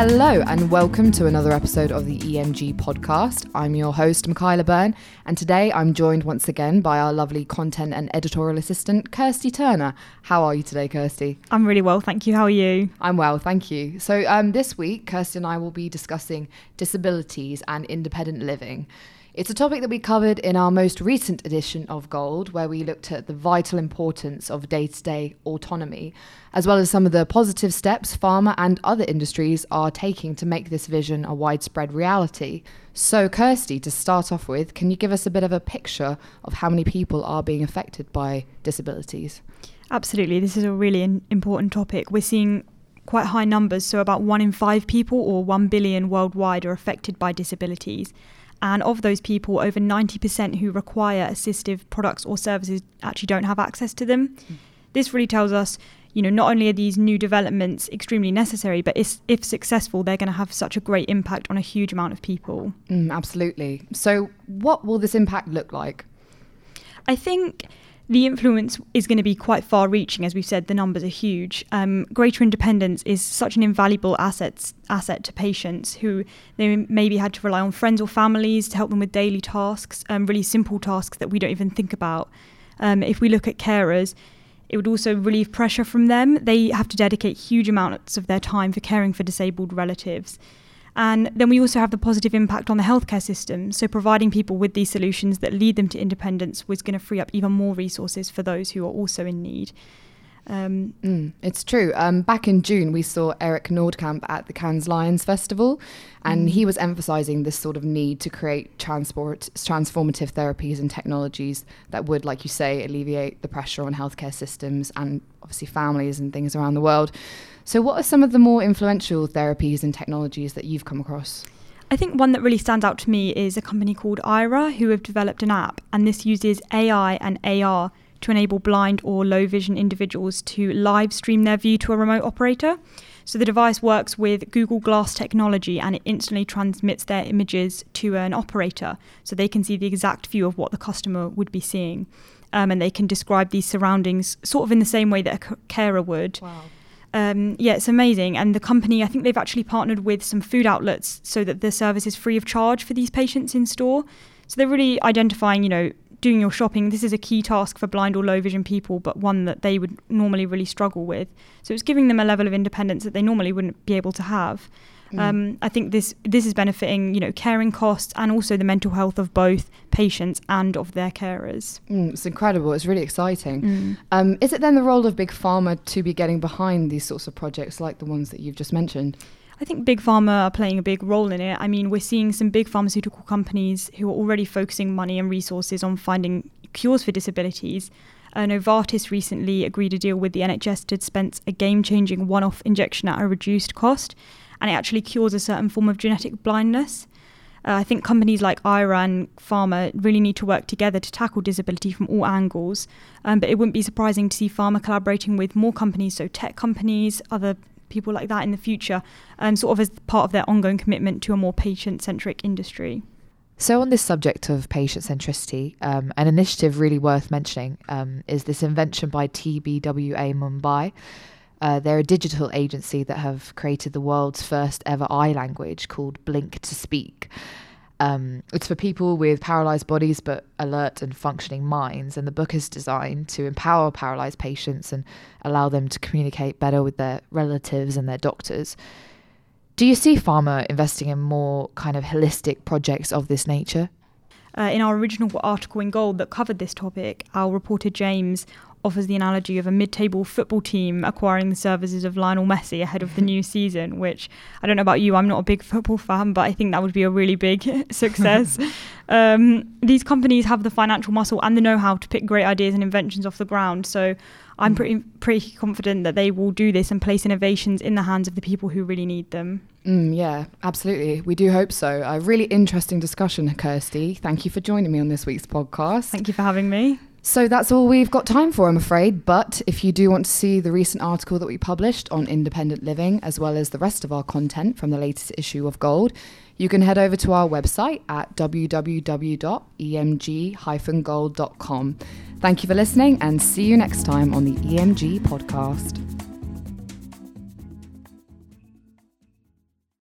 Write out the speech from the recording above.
Hello, and welcome to another episode of the EMG podcast. I'm your host, Michaila Byrne, and today I'm joined once again by our lovely content and editorial assistant, Kirstie Turner. How are you today, Kirstie? I'm really well, thank you. How are you? I'm well, thank you. So, um, this week, Kirstie and I will be discussing disabilities and independent living. It's a topic that we covered in our most recent edition of Gold, where we looked at the vital importance of day to day autonomy, as well as some of the positive steps pharma and other industries are taking to make this vision a widespread reality. So, Kirstie, to start off with, can you give us a bit of a picture of how many people are being affected by disabilities? Absolutely, this is a really important topic. We're seeing quite high numbers, so about one in five people, or 1 billion worldwide, are affected by disabilities. And of those people, over 90% who require assistive products or services actually don't have access to them. Mm. This really tells us, you know, not only are these new developments extremely necessary, but if, if successful, they're going to have such a great impact on a huge amount of people. Mm, absolutely. So, what will this impact look like? I think the influence is going to be quite far reaching. As we've said, the numbers are huge. Um, greater independence is such an invaluable asset, asset to patients who they maybe had to rely on friends or families to help them with daily tasks, um, really simple tasks that we don't even think about. Um, if we look at carers, it would also relieve pressure from them. They have to dedicate huge amounts of their time for caring for disabled relatives. And then we also have the positive impact on the healthcare system. So, providing people with these solutions that lead them to independence was going to free up even more resources for those who are also in need. Um, mm, it's true. Um, back in June, we saw Erik Nordkamp at the Cannes Lions Festival, and mm. he was emphasizing this sort of need to create transport, transformative therapies and technologies that would, like you say, alleviate the pressure on healthcare systems and obviously families and things around the world. So, what are some of the more influential therapies and technologies that you've come across? I think one that really stands out to me is a company called Aira, who have developed an app, and this uses AI and AR to enable blind or low vision individuals to live stream their view to a remote operator. So the device works with Google Glass technology and it instantly transmits their images to an operator so they can see the exact view of what the customer would be seeing. Um, and they can describe these surroundings sort of in the same way that a carer would. Wow. Um, yeah, it's amazing. And the company, I think they've actually partnered with some food outlets so that the service is free of charge for these patients in store. So they're really identifying, you know, doing your shopping. This is a key task for blind or low vision people, but one that they would normally really struggle with. So it's giving them a level of independence that they normally wouldn't be able to have. Mm. Um, I think this this is benefiting, you know, caring costs and also the mental health of both patients and of their carers. Mm, it's incredible. It's really exciting. Mm. Um, is it then the role of big pharma to be getting behind these sorts of projects like the ones that you've just mentioned? I think big pharma are playing a big role in it. I mean, we're seeing some big pharmaceutical companies who are already focusing money and resources on finding cures for disabilities. Uh, Novartis recently agreed a deal with the NHS to dispense a game changing one off injection at a reduced cost and it actually cures a certain form of genetic blindness. Uh, I think companies like Aira and Pharma really need to work together to tackle disability from all angles. Um, but it wouldn't be surprising to see Pharma collaborating with more companies, so tech companies, other people like that in the future, um, sort of as part of their ongoing commitment to a more patient centric industry. So, on this subject of patient centricity, um, an initiative really worth mentioning um, is this invention by TBWA Mumbai. Uh, they're a digital agency that have created the world's first ever eye language called Blink to Speak. Um, it's for people with paralyzed bodies but alert and functioning minds, and the book is designed to empower paralyzed patients and allow them to communicate better with their relatives and their doctors. Do you see pharma investing in more kind of holistic projects of this nature? Uh, in our original article in Gold that covered this topic, our reporter James offers the analogy of a mid-table football team acquiring the services of Lionel Messi ahead of the new season. Which I don't know about you, I'm not a big football fan, but I think that would be a really big success. um, these companies have the financial muscle and the know-how to pick great ideas and inventions off the ground. So I'm mm. pretty pretty confident that they will do this and place innovations in the hands of the people who really need them. Mm, yeah, absolutely. We do hope so. A really interesting discussion, Kirstie. Thank you for joining me on this week's podcast. Thank you for having me. So that's all we've got time for, I'm afraid. But if you do want to see the recent article that we published on independent living, as well as the rest of our content from the latest issue of Gold, you can head over to our website at www.emg-gold.com. Thank you for listening and see you next time on the EMG podcast.